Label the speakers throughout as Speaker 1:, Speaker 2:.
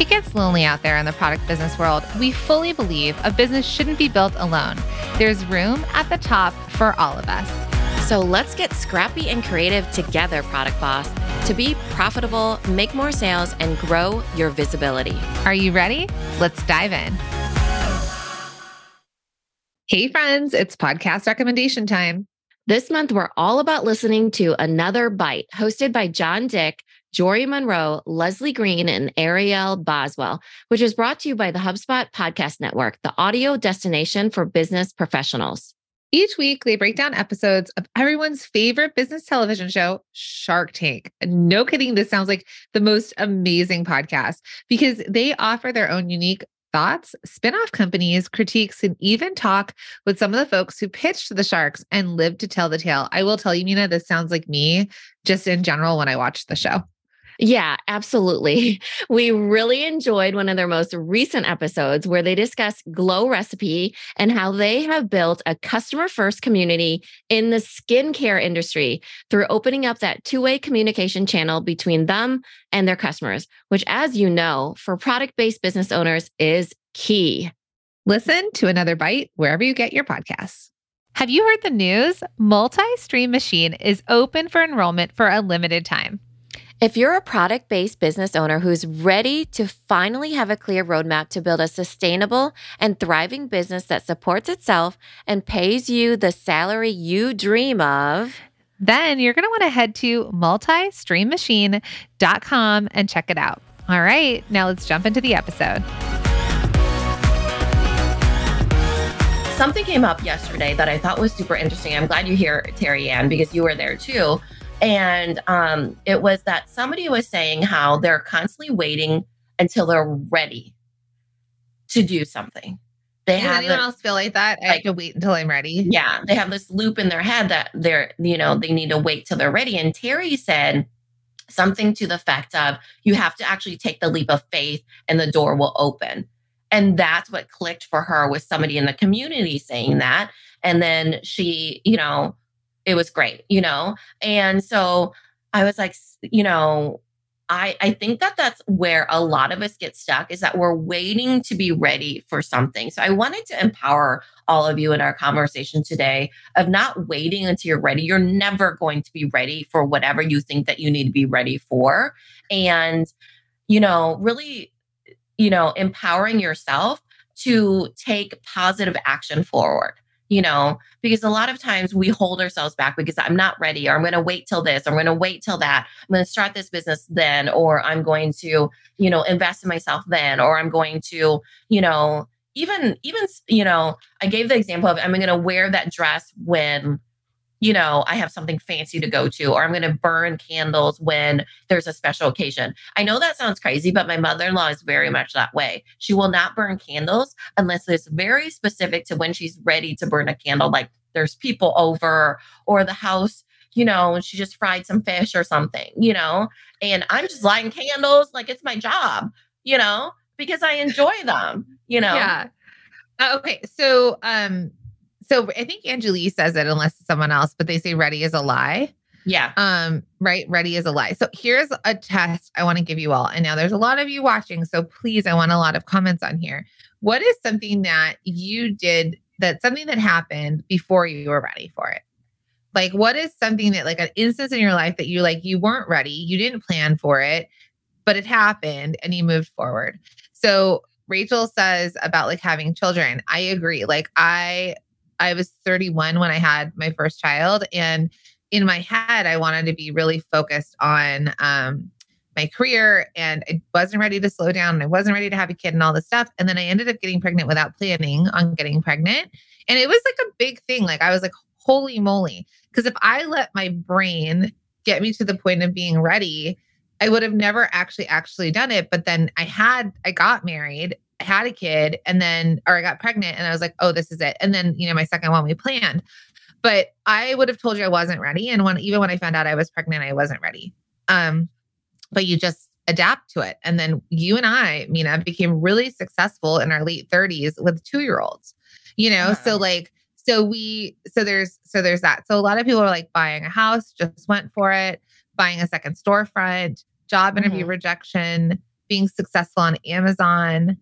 Speaker 1: It gets lonely out there in the product business world. We fully believe a business shouldn't be built alone. There's room at the top for all of us.
Speaker 2: So let's get scrappy and creative together, Product Boss, to be profitable, make more sales, and grow your visibility.
Speaker 1: Are you ready? Let's dive in. Hey, friends, it's podcast recommendation time.
Speaker 2: This month, we're all about listening to Another Bite, hosted by Jon Dick Jorie Munroe, Leslie Green, and Ariel Boswell, which is brought to you by the HubSpot Podcast Network, the audio destination for business professionals.
Speaker 1: Each week, they break down episodes of everyone's favorite business television show, Shark Tank. No kidding, this sounds like the most amazing podcast because they offer their own unique thoughts, spin-off companies, critiques, and even talk with some of the folks who pitched the Sharks and lived to tell the tale. I will tell you, Mina, this sounds like me just in general when I watch the show.
Speaker 2: Yeah, absolutely. We really enjoyed one of their most recent episodes where they discuss Glow Recipe and how they have built a customer first community in the skincare industry through opening up that two way communication channel between them and their customers, which, as you know, for product based business owners is key.
Speaker 1: Listen to another bite wherever you get your podcasts. Have you heard the news? Multi Stream Machine is open for enrollment for a limited time.
Speaker 2: If you're a product based business owner who's ready to finally have a clear roadmap to build a sustainable and thriving business that supports itself and pays you the salary you dream of,
Speaker 1: then you're going to want to head to multistreammachine.com and check it out. All right, now let's jump into the episode.
Speaker 3: Something came up yesterday that I thought was super interesting. I'm glad you're here, Terry Ann, because you were there too and um, it was that somebody was saying how they're constantly waiting until they're ready to do something.
Speaker 1: They Does have anyone else feel like that? I like, have to wait until I'm ready.
Speaker 3: Yeah, they have this loop in their head that they're, you know, they need to wait till they're ready. And Terry said something to the effect of, "You have to actually take the leap of faith, and the door will open." And that's what clicked for her with somebody in the community saying that. And then she, you know, it was great, you know? And so I was like, you know, I, I think that that's where a lot of us get stuck is that we're waiting to be ready for something. So I wanted to empower all of you in our conversation today of not waiting until you're ready. You're never going to be ready for whatever you think that you need to be ready for. And, you know, really, you know, empowering yourself to take positive action forward you know, because a lot of times we hold ourselves back because I'm not ready, or I'm going to wait till this, or I'm going to wait till that. I'm going to start this business then, or I'm going to, you know, invest in myself then, or I'm going to, you know, even, even, you know, I gave the example of I'm going to wear that dress when you know, I have something fancy to go to, or I'm going to burn candles when there's a special occasion. I know that sounds crazy, but my mother in law is very much that way. She will not burn candles unless it's very specific to when she's ready to burn a candle, like there's people over or the house, you know, and she just fried some fish or something, you know, and I'm just lighting candles like it's my job, you know, because I enjoy them, you know.
Speaker 1: Yeah. Uh, okay. So, um, so I think Angelique says it unless it's someone else, but they say ready is a lie.
Speaker 3: Yeah.
Speaker 1: Um, right. Ready is a lie. So here's a test I want to give you all. And now there's a lot of you watching. So please, I want a lot of comments on here. What is something that you did that something that happened before you were ready for it? Like, what is something that, like, an instance in your life that you like, you weren't ready, you didn't plan for it, but it happened and you moved forward. So, Rachel says about like having children. I agree. Like, I I was 31 when I had my first child. And in my head, I wanted to be really focused on um, my career and I wasn't ready to slow down and I wasn't ready to have a kid and all this stuff. And then I ended up getting pregnant without planning on getting pregnant. And it was like a big thing. Like I was like, holy moly. Because if I let my brain get me to the point of being ready, I would have never actually actually done it. But then I had, I got married had a kid and then, or I got pregnant and I was like, oh, this is it. And then, you know, my second one we planned. But I would have told you I wasn't ready. And when even when I found out I was pregnant, I wasn't ready. Um, but you just adapt to it. And then you and I, Mina, became really successful in our late 30s with two year olds, you know? So like, so we, so there's, so there's that. So a lot of people are like buying a house, just went for it, buying a second storefront, job interview mm-hmm. rejection, being successful on Amazon.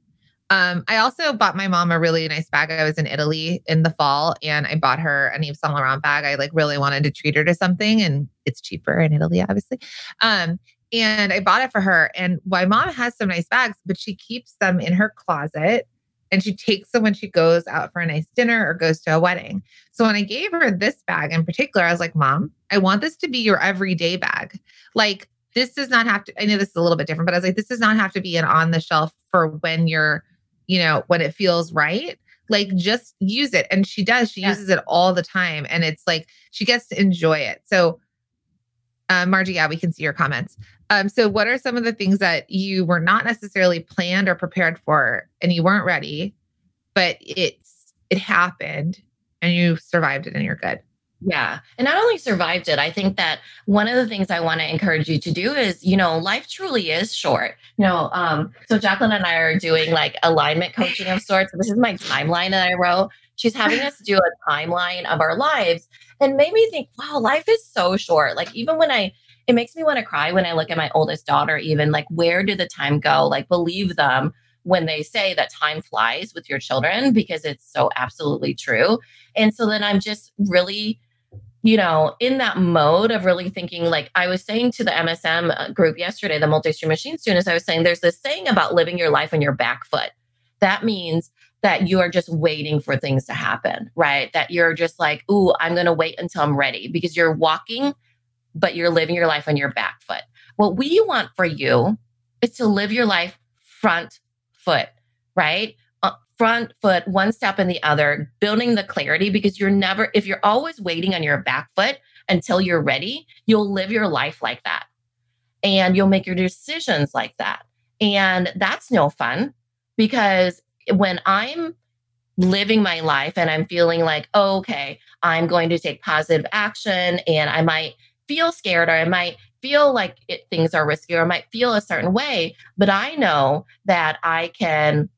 Speaker 1: Um, I also bought my mom a really nice bag. I was in Italy in the fall and I bought her an Yves Saint Laurent bag. I like really wanted to treat her to something and it's cheaper in Italy, obviously. Um, and I bought it for her. And my mom has some nice bags, but she keeps them in her closet and she takes them when she goes out for a nice dinner or goes to a wedding. So when I gave her this bag in particular, I was like, Mom, I want this to be your everyday bag. Like, this does not have to, I know this is a little bit different, but I was like, this does not have to be an on the shelf for when you're, you know, when it feels right. Like, just use it. And she does, she yeah. uses it all the time. And it's like, she gets to enjoy it. So, uh, Margie, yeah, we can see your comments. Um, so, what are some of the things that you were not necessarily planned or prepared for, and you weren't ready, but it's it happened, and you survived it, and you're good?
Speaker 3: Yeah. And not only survived it, I think that one of the things I want to encourage you to do is, you know, life truly is short. You know, um, so Jacqueline and I are doing like alignment coaching of sorts. This is my timeline that I wrote. She's having us do a timeline of our lives and made me think, wow, life is so short. Like even when I it makes me want to cry when I look at my oldest daughter, even like, where did the time go? Like, believe them when they say that time flies with your children because it's so absolutely true. And so then I'm just really, you know, in that mode of really thinking, like I was saying to the MSM uh, group yesterday, the multi stream machine students, I was saying there's this saying about living your life on your back foot. That means that you are just waiting for things to happen, right? That you're just like, ooh, I'm going to wait until I'm ready because you're walking but you're living your life on your back foot. What we want for you is to live your life front foot, right? Front foot, one step in the other, building the clarity because you're never, if you're always waiting on your back foot until you're ready, you'll live your life like that. And you'll make your decisions like that. And that's no fun because when I'm living my life and I'm feeling like, oh, okay, I'm going to take positive action and I might feel scared or I might feel like it, things are risky or I might feel a certain way, but I know that I can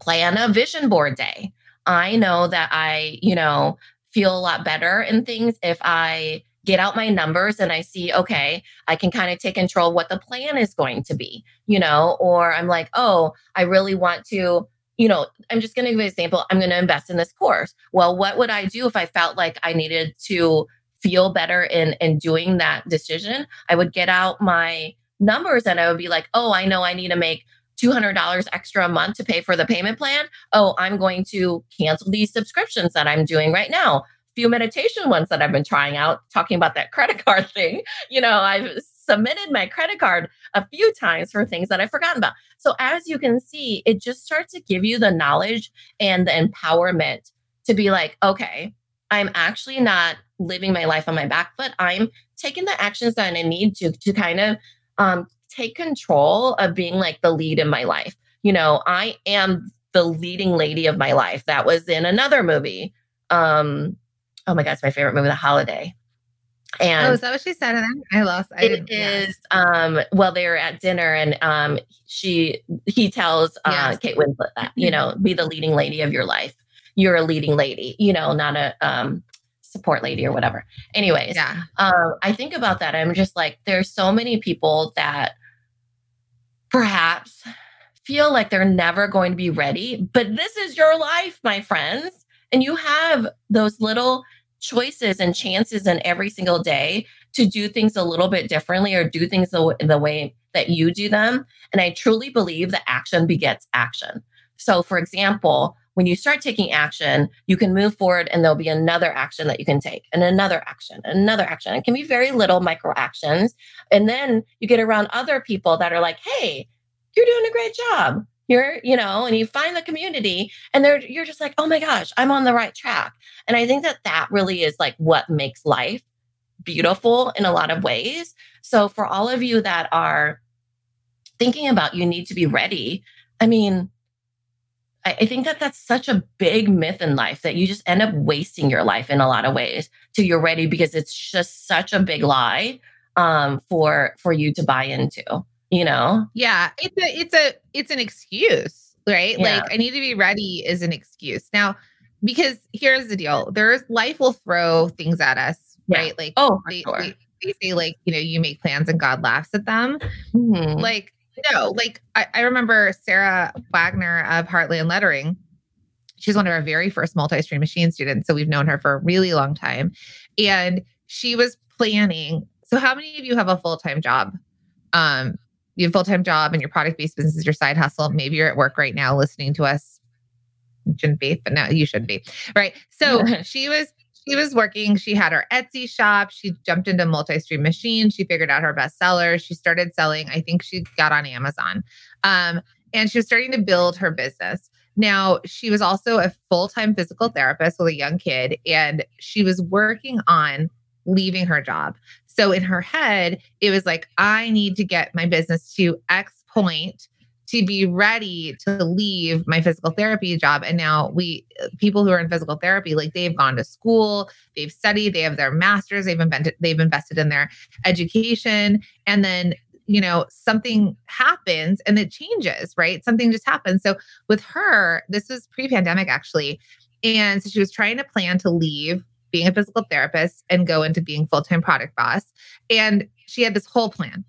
Speaker 3: plan a vision board day. I know that I, you know, feel a lot better in things if I get out my numbers and I see, okay, I can kind of take control of what the plan is going to be, you know, or I'm like, oh, I really want to, you know, I'm just going to give an example. I'm going to invest in this course. Well, what would I do if I felt like I needed to feel better in in doing that decision, I would get out my numbers and I would be like, oh, I know I need to make $200 extra a month to pay for the payment plan. Oh, I'm going to cancel these subscriptions that I'm doing right now. Few meditation ones that I've been trying out, talking about that credit card thing. You know, I've submitted my credit card a few times for things that I've forgotten about. So, as you can see, it just starts to give you the knowledge and the empowerment to be like, okay, I'm actually not living my life on my back foot. I'm taking the actions that I need to to kind of um, take control of being like the lead in my life. You know, I am the leading lady of my life. That was in another movie. Um, oh my God, it's my favorite movie, The Holiday.
Speaker 1: And oh, is that what she said? I lost. I
Speaker 3: it is. Um, well, they were at dinner, and um, she he tells uh, yes. Kate Winslet that you know, be the leading lady of your life. You're a leading lady. You know, not a um, support lady or whatever. Anyways, yeah. Um, I think about that. I'm just like, there's so many people that perhaps feel like they're never going to be ready, but this is your life, my friends. And you have those little choices and chances in every single day to do things a little bit differently or do things the, the way that you do them. And I truly believe that action begets action. So, for example, when you start taking action, you can move forward and there'll be another action that you can take and another action, another action. It can be very little micro actions. And then you get around other people that are like, hey, you're doing a great job. You're, you know, and you find the community and they're, you're just like, oh my gosh, I'm on the right track. And I think that that really is like what makes life beautiful in a lot of ways. So for all of you that are thinking about you need to be ready, I mean, I, I think that that's such a big myth in life that you just end up wasting your life in a lot of ways till you're ready because it's just such a big lie um, for for you to buy into. You know?
Speaker 1: Yeah, it's a it's a it's an excuse, right?
Speaker 3: Yeah.
Speaker 1: Like I need to be ready is an excuse now because here's the deal: there's life will throw things at us,
Speaker 3: Yeah.
Speaker 1: right? Like
Speaker 3: Oh,
Speaker 1: they,
Speaker 3: sure.
Speaker 1: they, they say like you know you make plans and God laughs at them.
Speaker 3: Mhm.
Speaker 1: Like, no, like I, I remember Sarah Wagner of Heartland Lettering. She's one of our very first multi-stream machine students. So we've known her for a really long time. And she was planning. So how many of you have a full-time job? Um, you have a full-time job and your product-based business is your side hustle. Maybe you're at work right now listening to us. You shouldn't be, but no, you should be. Right. So she was she was working. She had her Etsy shop. She jumped into multi-stream machines. She figured out her best sellers. She started selling. I think she got on Amazon. Um, and she was starting to build her business. Now, she was also a full-time physical therapist with a young kid, and she was working on leaving her job. So in her head, it was like, I need to get my business to X point to be ready to leave my physical therapy job. And now we people who are in physical therapy, like they've gone to school, they've studied, they have their masters, they've invented, they've invested in their education. And then, you know, something happens and it changes, right? Something just happens. So with her, this was pre-pandemic actually. And so she was trying to plan to leave being a physical therapist and go into being full-time product boss. And she had this whole plan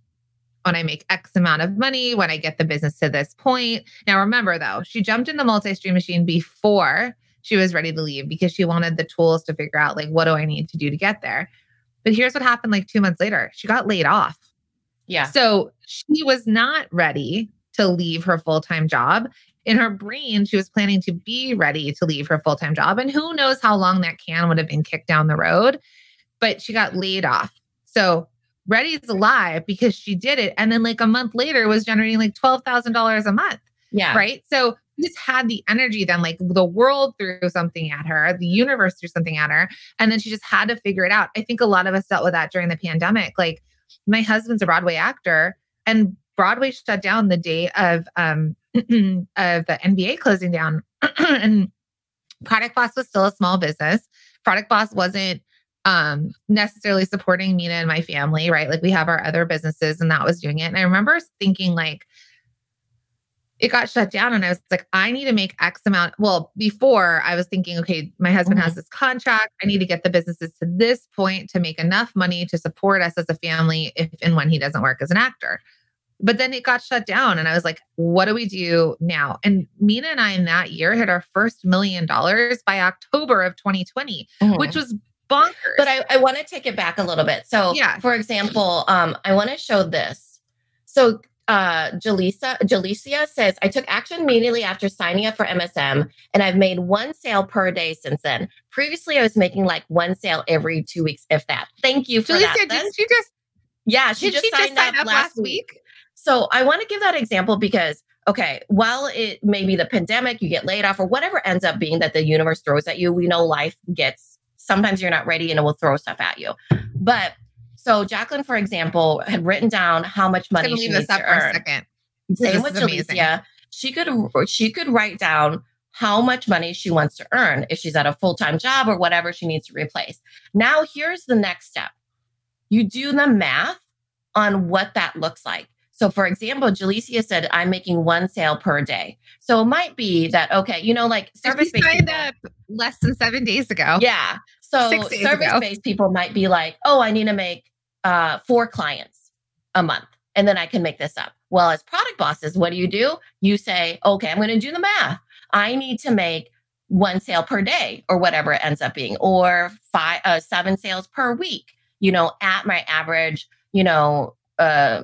Speaker 1: when I make X amount of money, when I get the business to this point. Now, remember though, she jumped in the multi stream machine before she was ready to leave because she wanted the tools to figure out, like, what do I need to do to get there? But here's what happened like two months later she got laid off.
Speaker 3: yeah.
Speaker 1: So she was not ready to leave her full time job. In her brain, she was planning to be ready to leave her full time job. And who knows how long that can would have been kicked down the road, but she got laid off. So Ready is alive because she did it. And then, like a month later, was generating like $12,000 a month.
Speaker 3: Yeah.
Speaker 1: Right. So she just had the energy then, like the world threw something at her, the universe threw something at her. And then she just had to figure it out. I think a lot of us dealt with that during the pandemic. Like my husband's a Broadway actor and Broadway shut down the day of um of the NBA closing down. and Product Boss was still a small business. Product Boss wasn't um necessarily supporting Mina and my family, right? Like we have our other businesses and that was doing it. And I remember thinking like it got shut down and I was like, I need to make X amount. Well, before I was thinking, okay, my husband has this contract. I need to get the businesses to this point to make enough money to support us as a family if and when he doesn't work as an actor. But then it got shut down and I was like, what do we do now? And Mina and I in that year hit our first million dollars by October of 2020,
Speaker 3: Mhm.
Speaker 1: which was bonkers.
Speaker 3: But I, I want to take it back a little bit. So,
Speaker 1: Yeah.
Speaker 3: for example, um, I want to show this. So, uh, Jaleesa, Jalecia says, I took action immediately after signing up for MSM, and I've made one sale per day since then. Previously, I was making like one sale every two weeks, if that. Thank you for
Speaker 1: Julia,
Speaker 3: that.
Speaker 1: did she just
Speaker 3: yeah, she
Speaker 1: did
Speaker 3: just
Speaker 1: she just
Speaker 3: signed
Speaker 1: sign
Speaker 3: up, last week.
Speaker 1: week?
Speaker 3: So I want to give that example because, okay, while it may be the pandemic, you get laid off or whatever ends up being that the universe throws at you, we know life gets sometimes you're not ready and it will throw stuff at you. But so Jacqueline, for example, had written down how much money she
Speaker 1: leave
Speaker 3: needs
Speaker 1: this up
Speaker 3: to
Speaker 1: for a
Speaker 3: earn.
Speaker 1: second.
Speaker 3: Same
Speaker 1: This
Speaker 3: with. Jalecia. She could she could write down how much money she wants to earn if she's at a full-time job or whatever she needs to replace. Now here's the next step. You do the math on what that looks like. So for example, Jalecia said, I'm making one sale per day. So it might be that, okay, you know, like service-based
Speaker 1: signed
Speaker 3: people-
Speaker 1: up less than seven days ago.
Speaker 3: yeah. So
Speaker 1: ago.
Speaker 3: service-based people might be like, oh, I need to make uh, four clients a month, and then I can make this up. Well, as product bosses, what do you do? You say, okay, I'm going to do the math. I need to make one sale per day, or whatever it ends up being, or five, uh, seven sales per week. You know, at my average, you know, uh,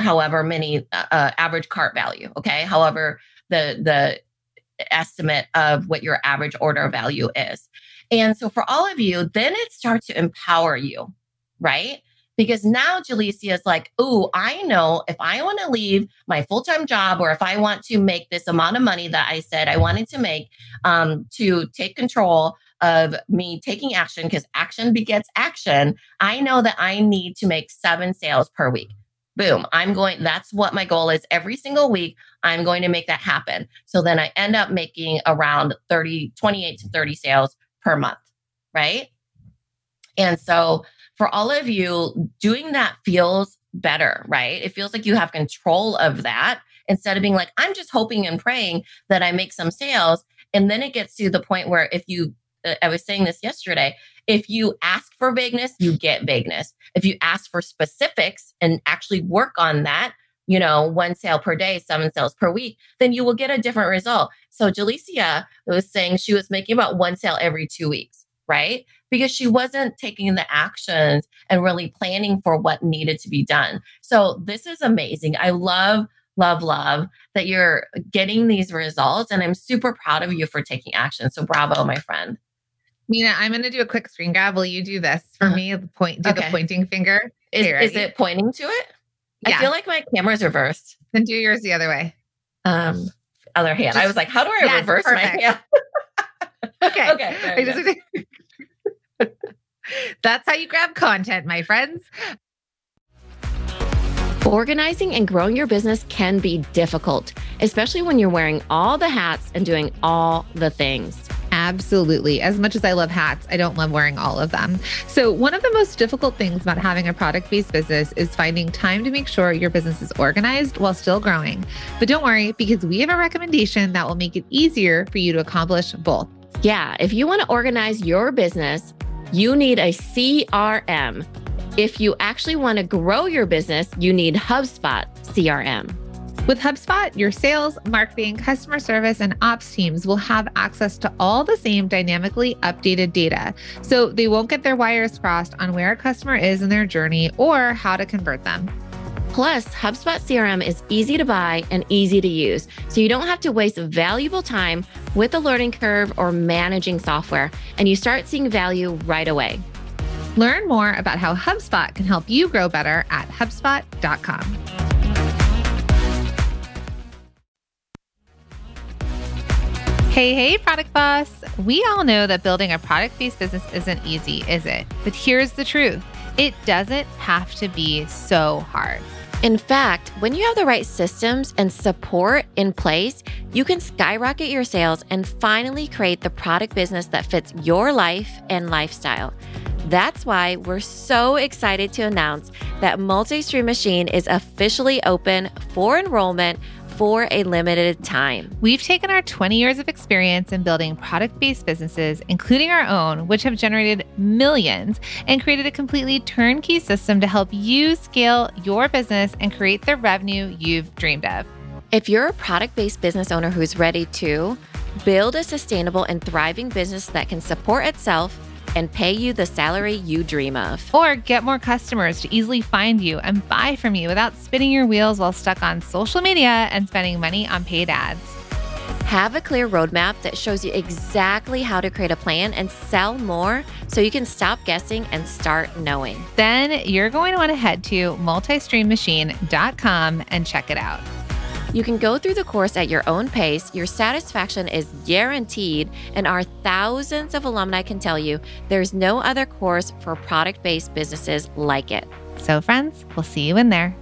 Speaker 3: however many uh, uh, average cart value. Okay, however the the estimate of what your average order value is. And so for all of you, then it starts to empower you, right? Because now Jalecia is like, oh, I know if I want to leave my full time job or if I want to make this amount of money that I said I wanted to make um, to take control of me taking action, because action begets action, I know that I need to make seven sales per week. Boom, I'm going, that's what my goal is every single week. I'm going to make that happen. So then I end up making around 30, 28 to 30 sales per month. Right. And so for all of you, doing that feels better, right? It feels like you have control of that instead of being like, I'm just hoping and praying that I make some sales. And then it gets to the point where if you, Uh, I was saying this yesterday, if you ask for vagueness, you get vagueness. If you ask for specifics and actually work on that, you know, one sale per day, seven sales per week, then you will get a different result. So Jalecia was saying she was making about one sale every two weeks, right? Because she wasn't taking the actions and really planning for what needed to be done. So this is amazing. I love love, love that you're getting these results. And I'm super proud of you for taking action. So bravo, my friend.
Speaker 1: Mina, I'm going to do a quick screen grab. Will you do this for uh-huh. me? Point, do okay. the pointing finger.
Speaker 3: Is, is it pointing to it? Yeah. I feel like my camera's reversed.
Speaker 1: Then do yours the other way.
Speaker 3: Um, other hand. Just, I was like, how do I yes, reverse perfect. my hand?
Speaker 1: okay. Okay. That's how you grab content, my friends.
Speaker 2: Organizing and growing your business can be difficult, especially when you're wearing all the hats and doing all the things.
Speaker 1: Absolutely. As much as I love hats, I don't love wearing all of them. So, one of the most difficult things about having a product based business is finding time to make sure your business is organized while still growing. But don't worry, because we have a recommendation that will make it easier for you to accomplish both.
Speaker 2: Yeah. If you want to organize your business, you need a CRM. If you actually want to grow your business, you need HubSpot CRM.
Speaker 1: With HubSpot, your sales, marketing, customer service, and ops teams will have access to all the same dynamically updated data. So they won't get their wires crossed on where a customer is in their journey or how to convert them.
Speaker 2: Plus, HubSpot CRM is easy to buy and easy to use, so you don't have to waste valuable time with a learning curve or managing software, and you start seeing value right away.
Speaker 1: Learn more about how HubSpot can help you grow better at HubSpot.com. Hey, hey, product boss. We all know that building a product based business isn't easy, is it? But here's the truth it doesn't have to be so hard.
Speaker 2: In fact, when you have the right systems and support in place, you can skyrocket your sales and finally create the product business that fits your life and lifestyle. That's why we're so excited to announce that Multi-Stream Machine is officially open for enrollment for a limited time.
Speaker 1: We've taken our 20 years of experience in building product based businesses, including our own, which have generated millions, and created a completely turnkey system to help you scale your business and create the revenue you've dreamed of.
Speaker 2: If you're a product based business owner who's ready to build a sustainable and thriving business that can support itself, and pay you the salary you dream of.
Speaker 1: Or get more customers to easily find you and buy from you without spinning your wheels while stuck on social media and spending money on paid ads.
Speaker 2: Have a clear roadmap that shows you exactly how to create a plan and sell more so you can stop guessing and start knowing.
Speaker 1: Then you're going to want to head to multistreammachine.com and check it out.
Speaker 2: You can go through the course at your own pace. Your satisfaction is guaranteed, and our thousands of alumni can tell you there's no other course for product based businesses like it.
Speaker 1: So, friends, we'll see you in there.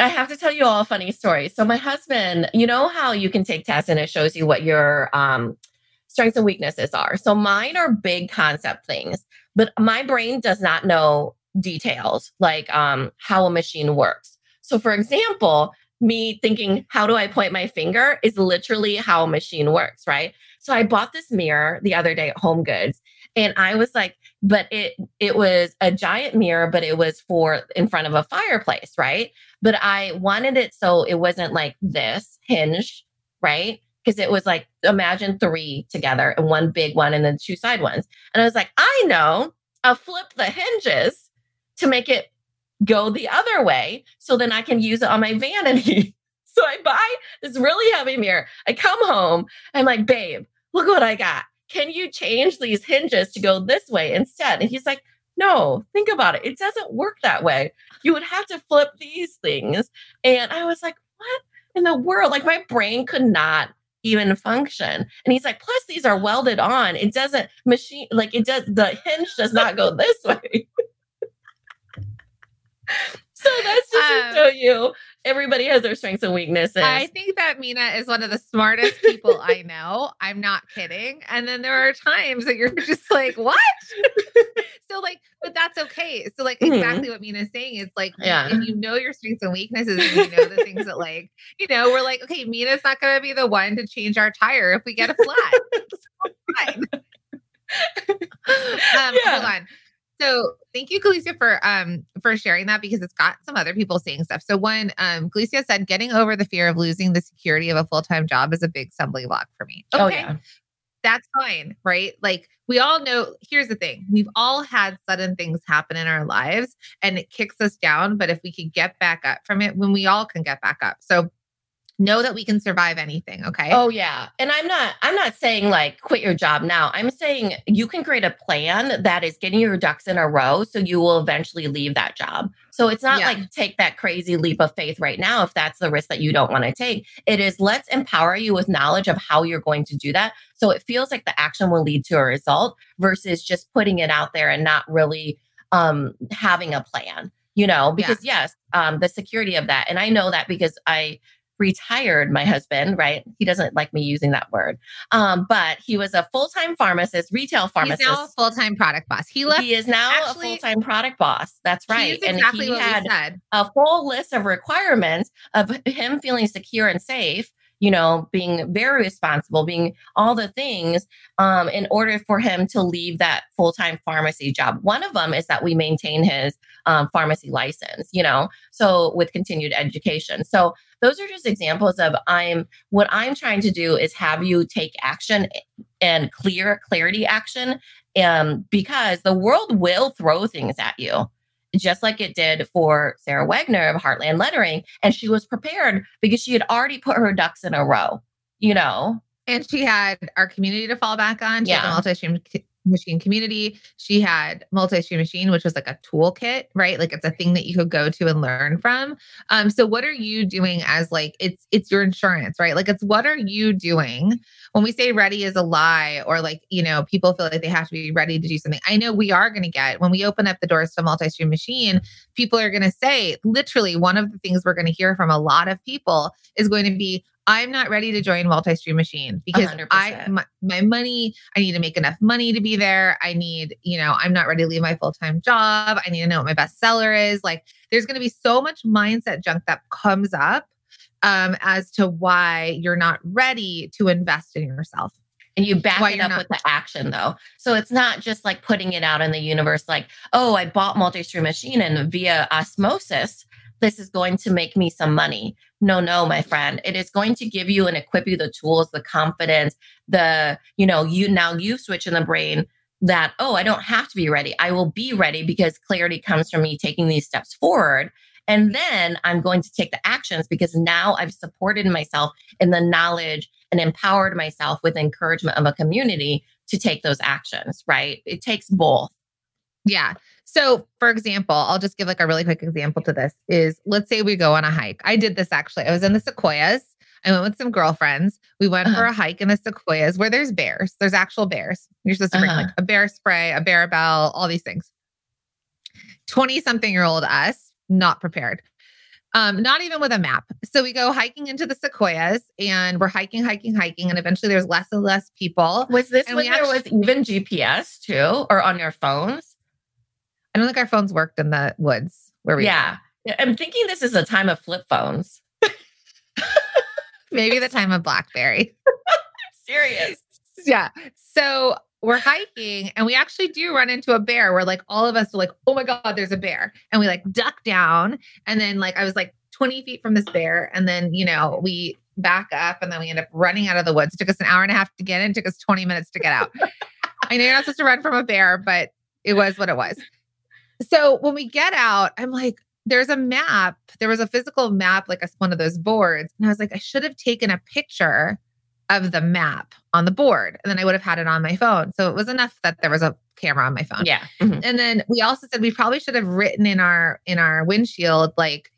Speaker 3: I have to tell you all a funny story. So, my husband, you know how you can take tests and it shows you what your um, strengths and weaknesses are. So, mine are big concept things, but my brain does not know details like um, how a machine works. So, for example, me thinking, how do I point my finger is literally how a machine works, right? So I bought this mirror the other day at Home Goods and I was like, but it it was a giant mirror, but it was for in front of a fireplace, right? But I wanted it so it wasn't like this hinge, right? Because it was like imagine three together and one big one and then two side ones. And I was like, I know, I'll flip the hinges to make it go the other way so then I can use it on my vanity. so I buy this really heavy mirror. I come home, I'm like, babe, look what I got. Can you change these hinges to go this way instead? And he's like, no, think about it. It doesn't work that way. You would have to flip these things. And I was like, what in the world? Like my brain could not even function. And he's like, plus these are welded on. It doesn't machine like it does the hinge does not go this way. So that's just
Speaker 1: Um,
Speaker 3: to show you everybody has their strengths and weaknesses.
Speaker 1: I think that Mina is one of the smartest people I know. I'm not kidding. And then there are times that you're just like, what? so like, but that's okay. So like
Speaker 3: Mhm.
Speaker 1: exactly what Mina's saying is like,
Speaker 3: Yeah.
Speaker 1: if you know your strengths and weaknesses, and you know the things that like, you know, we're like, okay, Mina's not going to be the one to change our tire if we get a flat. So fine. um,
Speaker 3: Yeah.
Speaker 1: Hold on. So thank you, Jalecia, for um for sharing that because it's got some other people saying stuff. So one, um, Jalecia said, getting over the fear of losing the security of a full time job is a big stumbling block for me. Okay,
Speaker 3: Oh yeah.
Speaker 1: that's fine, right? Like we all know. Here's the thing: we've all had sudden things happen in our lives, and it kicks us down. But if we could get back up from it, when we all can get back up, so know that we can survive anything. Okay.
Speaker 3: Oh yeah. And I'm not I'm not saying like quit your job now. I'm saying you can create a plan that is getting your ducks in a row so you will eventually leave that job. So it's not
Speaker 1: Yeah.
Speaker 3: like take that crazy leap of faith right now if that's the risk that you don't want to take. It is let's empower you with knowledge of how you're going to do that. So it feels like the action will lead to a result versus just putting it out there and not really um having a plan. You know, because yes, um the security of that. And I know that because I retired my husband, right? He doesn't like me using that word. Um, but he was a full-time pharmacist, retail pharmacist.
Speaker 1: He's now a full time product boss. He left.
Speaker 3: he is now
Speaker 1: actually-
Speaker 3: a full-time product boss. That's right.
Speaker 1: Exactly
Speaker 3: and he
Speaker 1: what
Speaker 3: had
Speaker 1: we said.
Speaker 3: a full list of requirements of him feeling secure and safe, you know, being very responsible, being all the things um, in order for him to leave that full time pharmacy job. One of them is that we maintain his um, pharmacy license, you know, so with continued education. So those are just examples of I'm what I'm trying to do is have you take action and clear clarity action um, because the world will throw things at you just like it did for Sarah Wagner of Heartland Lettering. And she was prepared because she had already put her ducks in a row, you know?
Speaker 1: And she had our community to fall back on. She had
Speaker 3: Yeah.
Speaker 1: the multi-stream c- machine community. She had multi-stream machine, which was like a toolkit, right? Like it's a thing that you could go to and learn from. Um, so what are you doing as like it's it's your insurance, right? Like it's what are you doing when we say ready is a lie, or like, you know, people feel like they have to be ready to do something. I know we are going to get when we open up the doors to multi-stream machine, people are going to say literally one of the things we're going to hear from a lot of people is going to be I'm not ready to join multi-stream machine because I
Speaker 3: 100%.
Speaker 1: my, my money I need to make enough money to be there. I need, you know, I'm not ready to leave my full-time job. I need to know what my best seller is. Like there's going to be so much mindset junk that comes up um as to why you're not ready to invest in yourself.
Speaker 3: And you back
Speaker 1: Why
Speaker 3: it up
Speaker 1: not-
Speaker 3: with the action though. So it's not just like putting it out in the universe like, oh, I bought multi-stream machine and via osmosis, this is going to make me some money. No, no, my friend. It is going to give you and equip you the tools, the confidence, the, you know, you now you switch in the brain that, oh, I don't have to be ready. I will be ready because clarity comes from me taking these steps forward. And then I'm going to take the actions because now I've supported myself in the knowledge and empowered myself with encouragement of a community to take those actions, right? It takes both.
Speaker 1: Yeah. So, for example, I'll just give like a really quick example to this is let's say we go on a hike. I did this actually. I was in the sequoias. I went with some girlfriends. We went for
Speaker 3: Uh-huh.
Speaker 1: a hike in the sequoias where there's bears. There's actual bears. You're supposed to bring
Speaker 3: Uh-huh.
Speaker 1: like a bear spray, a bear bell, all these things. 20 something year old us, not prepared. Um, not even with a map. So we go hiking into the sequoias and we're hiking, hiking, hiking. And eventually there's less and less people.
Speaker 3: Was this
Speaker 1: And
Speaker 3: when there was even GPS too, or on your phones?
Speaker 1: I don't think our phones worked in the woods where we
Speaker 3: Yeah. I'm thinking this is a time of flip phones.
Speaker 1: maybe the time of Blackberry.
Speaker 3: Serious.
Speaker 1: yeah. So we're hiking and we actually do run into a bear where like all of us are like, oh my God, there's a bear. And we like duck down. And then like I was like 20 feet from this bear. And then, you know, we back up and then we end up running out of the woods. It took us an hour and a half to get in, it took us 20 minutes to get out. I know you're not supposed to run from a bear, but it was what it was. So when we get out, I'm like, there's a map. There was a physical map, like a, one of those boards. And I was like, I should have taken a picture of the map on the board. And then I would have had it on my phone. So it was enough that there was a camera on my phone.
Speaker 3: Yeah. Mhm.
Speaker 1: And then we also said we probably should have written in our in our windshield like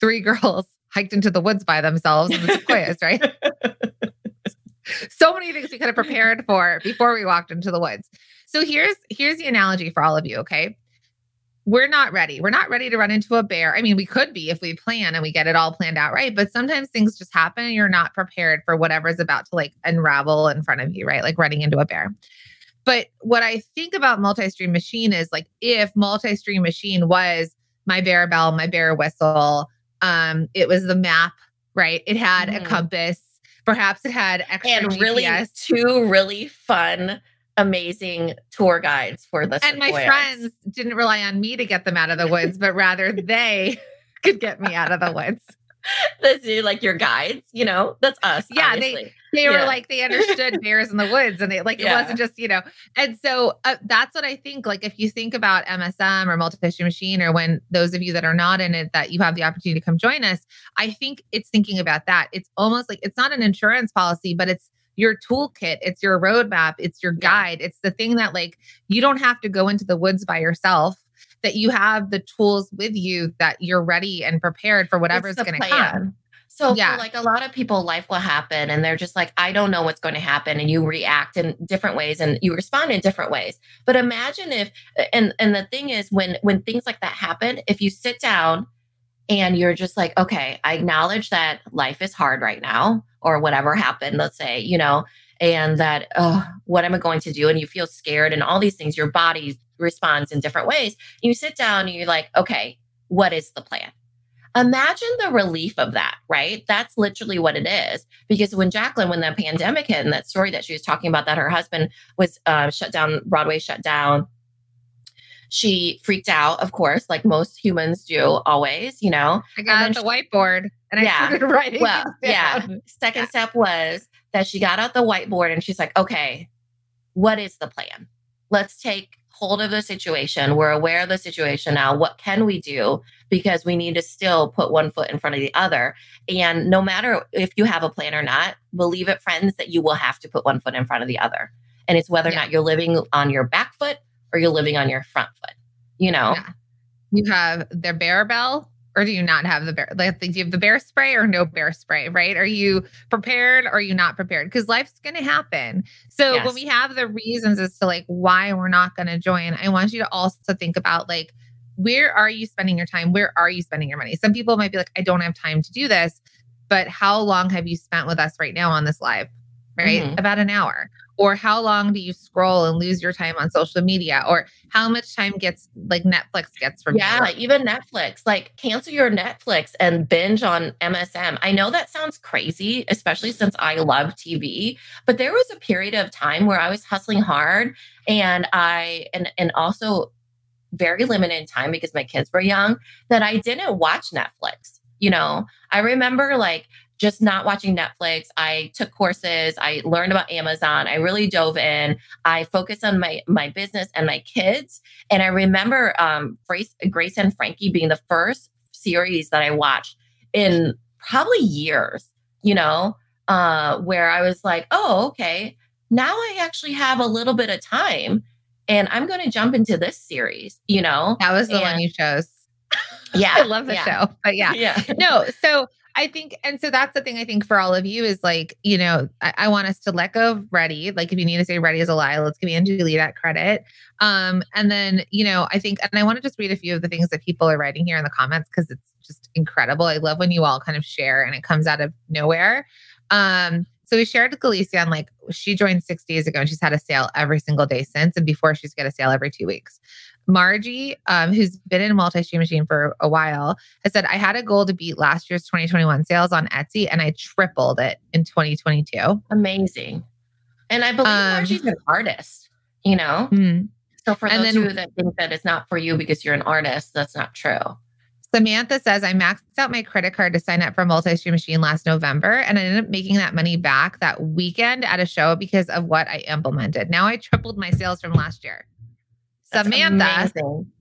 Speaker 1: three girls hiked into the woods by themselves in the sequoias, right? so many things we could have prepared for before we walked into the woods. So here's here's the analogy for all of you, okay? We're not ready. We're not ready to run into a bear. I mean, we could be if we plan and we get it all planned out right, but sometimes things just happen and you're not prepared for whatever's about to like unravel in front of you, right? Like running into a bear. But what I think about multi-stream machine is like if multi-stream machine was my bear bell, my bear whistle, um, it was the map, right? It had mm. a compass. Perhaps it had extra
Speaker 3: and
Speaker 1: GPS.
Speaker 3: really two really fun amazing tour guides for the
Speaker 1: and my friends didn't rely on me to get them out of the woods but rather they could get me out of the woods
Speaker 3: that's like your guides you know that's us
Speaker 1: yeah obviously. they they yeah. were like they understood bears in the woods and they like yeah. it wasn't just you know and so uh, that's what i think like if you think about msm or multi-stream machine or when those of you that are not in it that you have the opportunity to come join us i think it's thinking about that it's almost like it's not an insurance policy but it's your toolkit, it's your roadmap, it's your guide. It's the thing that like you don't have to go into the woods by yourself that you have the tools with you that you're ready and prepared for whatever's going to come.
Speaker 3: So yeah. like a lot of people, life will happen and they're just like, I don't know what's going to happen. And you react in different ways and you respond in different ways. But imagine if and and the thing is when when things like that happen, if you sit down and you're just like, okay, I acknowledge that life is hard right now or whatever happened, let's say, you know, and that, oh, what am I going to do? And you feel scared and all these things, your body responds in different ways. You sit down and you're like, okay, what is the plan? Imagine the relief of that, right? That's literally what it is. Because when Jacqueline, when the pandemic hit, and that story that she was talking about, that her husband was uh, shut down, Broadway shut down, she freaked out, of course, like most humans do always, you know.
Speaker 1: I got out the whiteboard and
Speaker 3: yeah,
Speaker 1: I started writing.
Speaker 3: Well, yeah. Second yeah. step was that she got out the whiteboard and she's like, okay, what is the plan? Let's take hold of the situation. We're aware of the situation now. What can we do? Because we need to still put one foot in front of the other. And no matter if you have a plan or not, believe it, friends, that you will have to put one foot in front of the other. And it's whether yeah. or not you're living on your back foot or you're living on your front foot, you know? Yeah.
Speaker 1: You have the bear bell or do you not have the bear? Like, do you have the bear spray or no bear spray, right? Are you prepared or are you not prepared? Because life's going to happen. So yes. when we have the reasons as to like why we're not going to join, I want you to also think about like, where are you spending your time? Where are you spending your money? Some people might be like, I don't have time to do this, but how long have you spent with us right now on this live? Right? Mm-hmm. About an hour or how long do you scroll and lose your time on social media or how much time gets like netflix gets from
Speaker 3: yeah you? even netflix like cancel your netflix and binge on msm i know that sounds crazy especially since i love tv but there was a period of time where i was hustling hard and i and and also very limited time because my kids were young that i didn't watch netflix you know i remember like just not watching Netflix. I took courses. I learned about Amazon. I really dove in. I focused on my my business and my kids. And I remember um, Grace, Grace and Frankie being the first series that I watched in probably years. You know, uh, where I was like, oh, okay, now I actually have a little bit of time, and I'm going to jump into this series. You know,
Speaker 1: that was the and, one you chose.
Speaker 3: Yeah,
Speaker 1: I love the
Speaker 3: yeah.
Speaker 1: show, but yeah,
Speaker 3: yeah,
Speaker 1: no. So I think, and so that's the thing I think for all of you is like, you know, I, I, want us to let go of ready. Like, if you need to say ready is a lie, let's give Angelie that credit. Um, and then, you know, I think, and I want to just read a few of the things that people are writing here in the comments because it's just incredible. I love when you all kind of share and it comes out of nowhere. Um, so we shared with Jalecia on like she joined six days ago and she's had a sale every single day since. And before she's got a sale every two weeks. Margie, um, who's been in multi-stream machine for a while, has said, I had a goal to beat last year's 2021 sales on Etsy and I tripled it in 2022.
Speaker 3: Amazing. And I believe um, Margie's an artist, you know? Mm-hmm. So for those then, you that think that it's not for you because you're an artist, that's not true.
Speaker 1: Samantha says, I maxed out my credit card to sign up for multi-stream machine last November and I ended up making that money back that weekend at a show because of what I implemented. Now I tripled my sales from last year. That's Samantha. Amazing.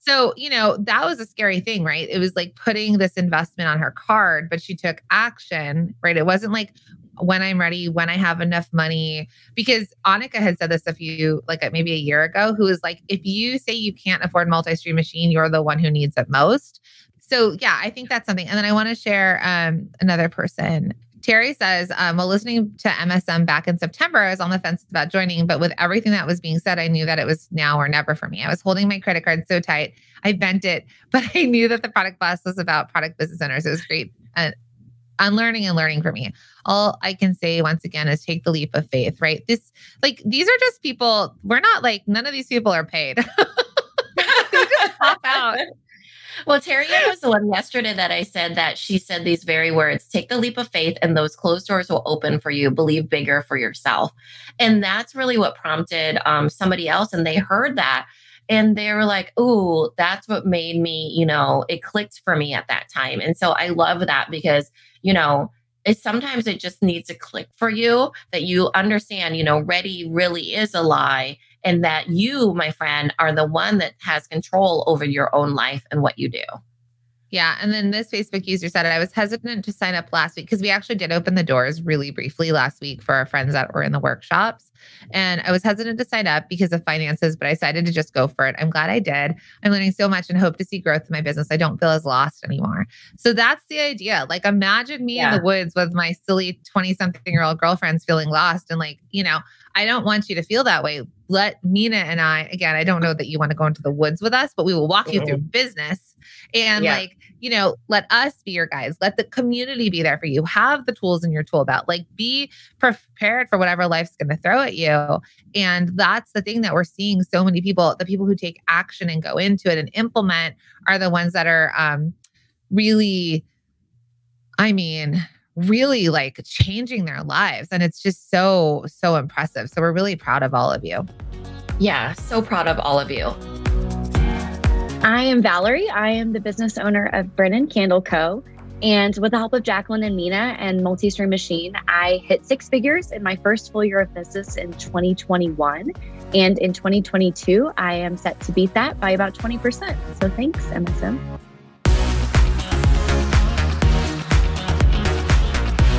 Speaker 1: So, you know, that was a scary thing, right? It was like putting this investment on her card, but she took action, right? It wasn't like when I'm ready, when I have enough money. Because Annika had said this a few, like maybe a year ago, who was like, if you say you can't afford multi stream machine, you're the one who needs it most. So, yeah, I think that's something. And then I want to share um, another person Terry says, um, while listening to MSM back in September, I was on the fence about joining, but with everything that was being said, I knew that it was now or never for me. I was holding my credit card so tight, I bent it, but I knew that the product boss was about product business owners. It was great. Uh, unlearning and learning for me. All I can say once again is take the leap of faith, right? This, like, these are just people, we're not like, none of these people are paid. they just pop out.
Speaker 3: Well, Terry was the one yesterday that I said that she said these very words take the leap of faith, and those closed doors will open for you. Believe bigger for yourself. And that's really what prompted um, somebody else. And they heard that and they were like, "Oh, that's what made me, you know, it clicked for me at that time." And so I love that because, you know, it's sometimes it just needs to click for you that you understand, you know, ready really is a lie and that you, my friend, are the one that has control over your own life and what you do.
Speaker 1: Yeah. And then this Facebook user said it. I was hesitant to sign up last week because we actually did open the doors really briefly last week for our friends that were in the workshops. And I was hesitant to sign up because of finances, but I decided to just go for it. I'm glad I did. I'm learning so much and hope to see growth in my business. I don't feel as lost anymore. So that's the idea. Like, imagine me yeah. in the woods with my silly 20 something year old girlfriends feeling lost. And, like, you know, I don't want you to feel that way. Let Minna and I, again, I don't know that you want to go into the woods with us, but we will walk you mm-hmm. through business and yeah. like, you know, let us be your guys. Let the community be there for you. Have the tools in your tool belt. Like be prepared for whatever life's going to throw at you. And that's the thing that we're seeing so many people, the people who take action and go into it and implement are the ones that are um really I mean, really like changing their lives. And it's just so, so impressive. So we're really proud of all of you.
Speaker 3: Yeah, so proud of all of you.
Speaker 4: I am Valerie. I am the business owner of Brennan Candle Co. And with the help of Jacqueline and Minna and Multi-Stream Machine, I hit six figures in my first full year of business in 2021. And in 2022, I am set to beat that by about 20%. So thanks, MSM.